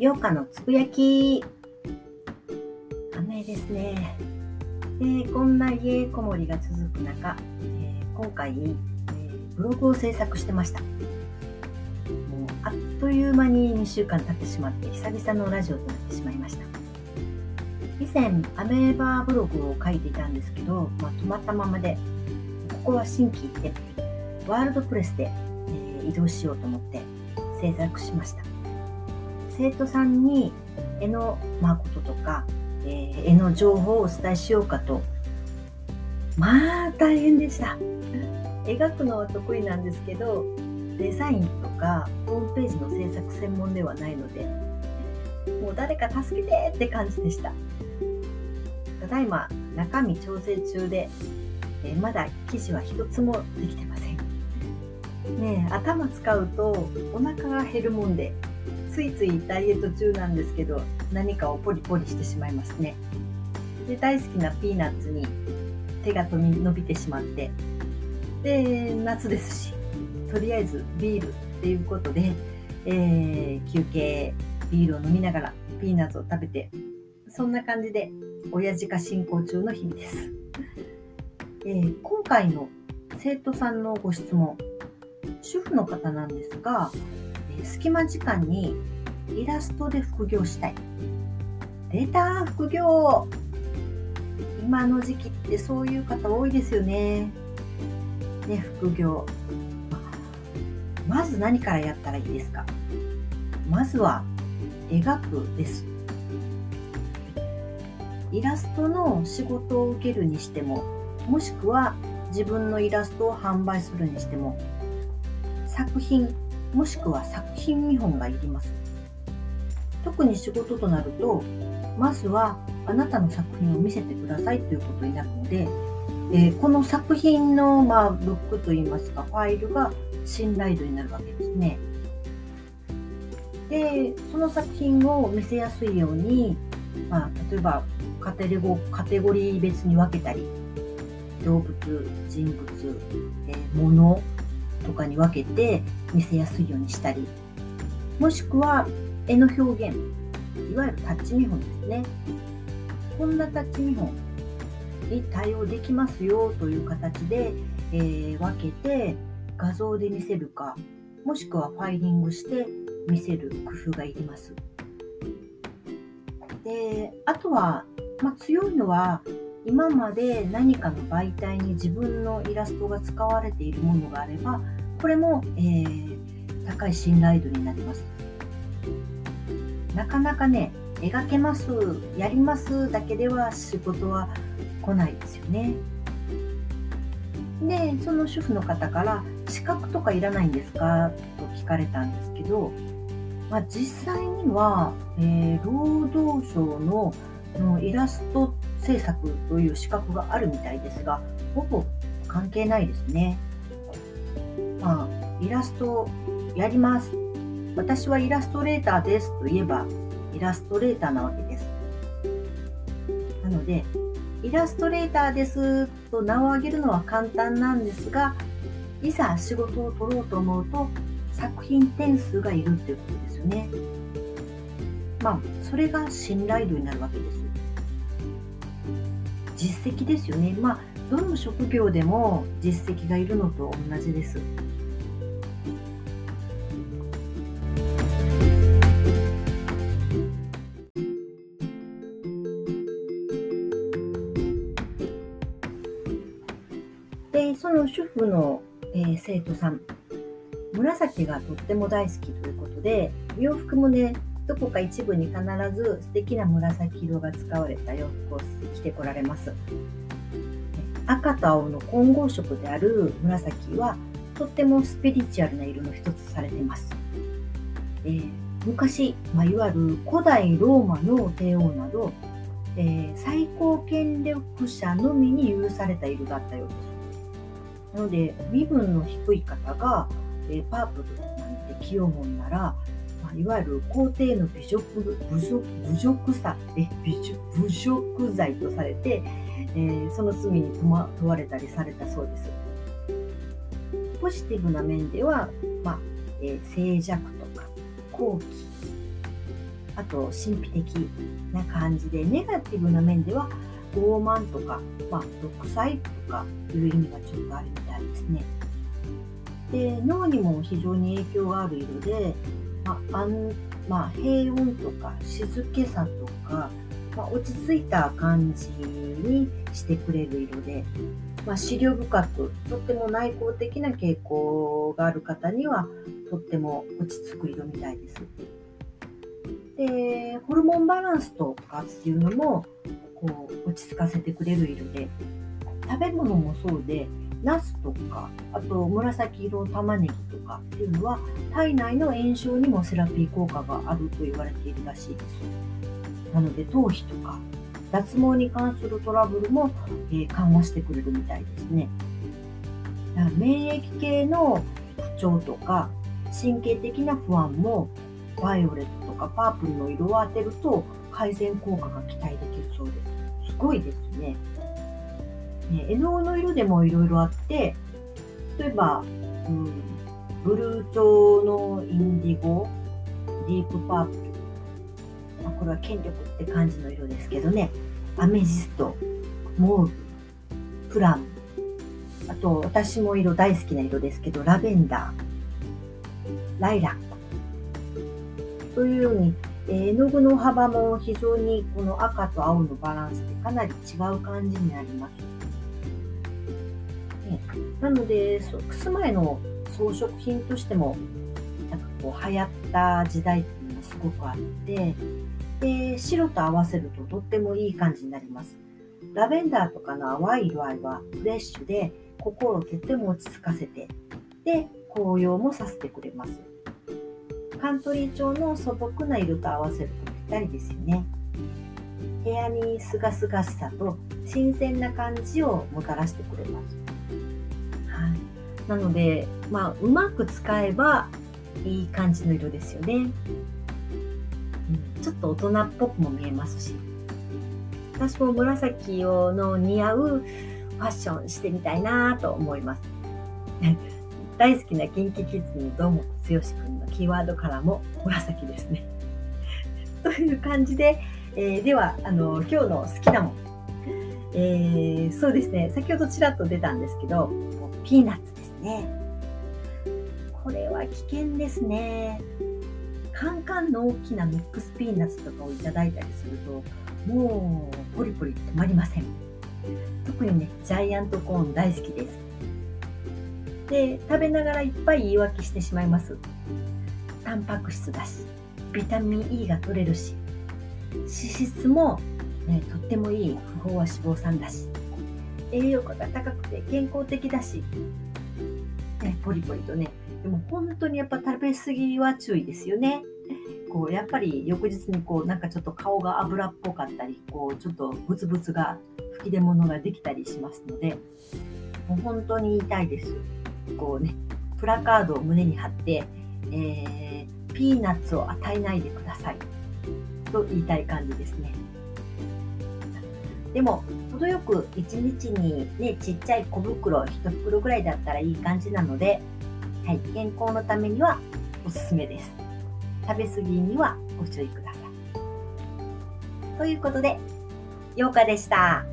洋花のつぶやき。雨ですね。でこんな家こもりが続く中、えー、今回、えー、ブログを制作してました。もうあっという間に2週間経ってしまって久々のラジオとなってしまいました。以前アメーバーブログを書いていたんですけど、まあ、止まったままでここは新規行ってワールドプレスで、えー、移動しようと思って制作しました。生徒さんに絵の誠ととか、えー、絵の情報をお伝えしようかと。まあ大変でした。描くのは得意なんですけどデザインとかホームページの制作専門ではないのでもう誰か助けてって感じでした。ただいま中身調整中で、え、まだ記事は一つもできてません。ね頭使うとお腹が減るもんでついついダイエット中なんですけど何かをポリポリしてしまいますね。で大好きなピーナッツに手が伸びてしまって。で夏ですしとりあえずビールっていうことで、えー、休憩ビールを飲みながらピーナッツを食べてそんな感じで親父化進行中の日々です、えー、今回の生徒さんのご質問主婦の方なんですが隙間時間にイラストで副業したい。出た副業今の時期ってそういう方多いですよね。ね、副業。まず何からやったらいいですか？まずは描くです。イラストの仕事を受けるにしても、もしくは自分のイラストを販売するにしても、作品もしくは作品見本がいります。特に仕事となると、まずはあなたの作品を見せてくださいということになるので、えー、この作品の、まあ、ブックといいますか、ファイルが信頼度になるわけですね。で、その作品を見せやすいように、まあ、例えばカテゴカテゴリー別に分けたり、動物、人物、えー、物とかに分けて見せやすいようにしたりもしくは絵の表現いわゆるタッチ見本ですねこんなタッチ見本に対応できますよという形で、えー、分けて画像で見せるかもしくはファイリングして見せる工夫がいります。であとは、まあ、強いのは今まで何かの媒体に自分のイラストが使われているものがあればこれも、えー、高い信頼度になりますなかなかね描けますやりますだけでは仕事は来ないですよねでその主婦の方から「資格とかいらないんですか?」と聞かれたんですけど、まあ、実際には、えー、労働省ののイラスト制作という資格があるみたいですが、ほぼ関係ないですね。まあ、イラストやります。私はイラストレーターですと言えば、イラストレーターなわけです。なので、イラストレーターですと名を挙げるのは簡単なんですが、いざ仕事を取ろうと思うと、作品点数がいるっていうことですよね。まあ、それが信頼度になるわけです。実績ですよね。まあ、どの職業でも実績がいるのと同じです。で、その主婦の、えー、生徒さん、紫がとっても大好きということで、洋服もね、どこか一部に必ず素敵な紫色が使われた洋服を着てこられます。赤と青の混合色である紫はとってもスピリチュアルな色の一つされています。えー、昔、まあ、いわゆる古代ローマの帝王など、えー、最高権力者のみに許された色だったようです。なので身分の低い方が、えー、パープルなんて着ようもいわゆる皇帝の侮辱侮辱侮辱さえ侮辱罪とされて、えー、その罪に問われたりされたそうです。ポジティブな面では、まあえー、静寂とか好奇あと神秘的な感じでネガティブな面では傲慢とか、まあ、独裁とかいう意味がちょっとあるみたいですね。で脳にも非常に影響がある色で、まあ安まあ、平穏とか静けさとか、まあ、落ち着いた感じにしてくれる色で、まあ、資料深くとっても内向的な傾向がある方にはとっても落ち着く色みたいです。でホルモンバランスとかっていうのもこう落ち着かせてくれる色で食べ物もそうでナスとかあと紫色の玉ねぎとかっていうのは体内の炎症にもセラピー効果があると言われているらしいですなので頭皮とか脱毛に関するトラブルも、えー、緩和してくれるみたいですねだから免疫系の不調とか神経的な不安もバイオレットとかパープルの色を当てると改善効果が期待できるそうです。すごいですね。ね絵の具の色でもいろいろあって、例えば、うん、ブルー調のインディゴ、 deep purple。まあ、これは権力って感じの色ですけどね。アメジスト、モール、プラム。あと、私も色大好きな色ですけど、ラベンダー、ライラック。というように、絵の具の幅も非常にこの赤と青のバランスでかなり違う感じになります。なので、そくす前の装飾品としても、なんかこう流行った時代っていうのもすごくあって、で、白と合わせるととってもいい感じになります。ラベンダーとかの淡い色合いはフレッシュで心をとっても落ち着かせて、で、紅葉もさせてくれます。カントリー調の素朴な色と合わせるとぴったりですよね。部屋にすがすがしさと新鮮な感じをもたらしてくれます。なので、まあ、うまく使えばいい感じの色ですよね。ちょっと大人っぽくも見えますし。私も紫をの似合うファッションしてみたいなと思います。大好きな KinKiKids の堂本剛君のキーワードからも紫ですね。という感じで、えー、ではあの今日の好きなもん、えー、そうですね先ほどちらっと出たんですけどピーナッツね。これは危険ですね。カンカンの大きなミックスピーナッツとかをいただいたりするともうポリポリ止まりません。特にねジャイアントコーン大好きです。で食べながらいっぱい言い訳してしまいますタンパク質だしビタミン E が取れるし脂質も、ね、とってもいい不飽和脂肪酸だし栄養価が高くて健康的だし、ね、ポリポリとねでも本当にやっぱ食べ過ぎは注意ですよねこうやっぱり翌日にこうなんかちょっと顔が油っぽかったりこうちょっとブツブツが吹き出物ができたりしますのでもう本当に痛いです。こうね、プラカードを胸に貼って、えー、ピーナッツを与えないでくださいと言いたい感じですね。でも、程よく1日にね、ちっちゃい小袋、1袋ぐらいだったらいい感じなので、はい、健康のためにはおすすめです。食べ過ぎにはご注意ください。ということで、8日でした。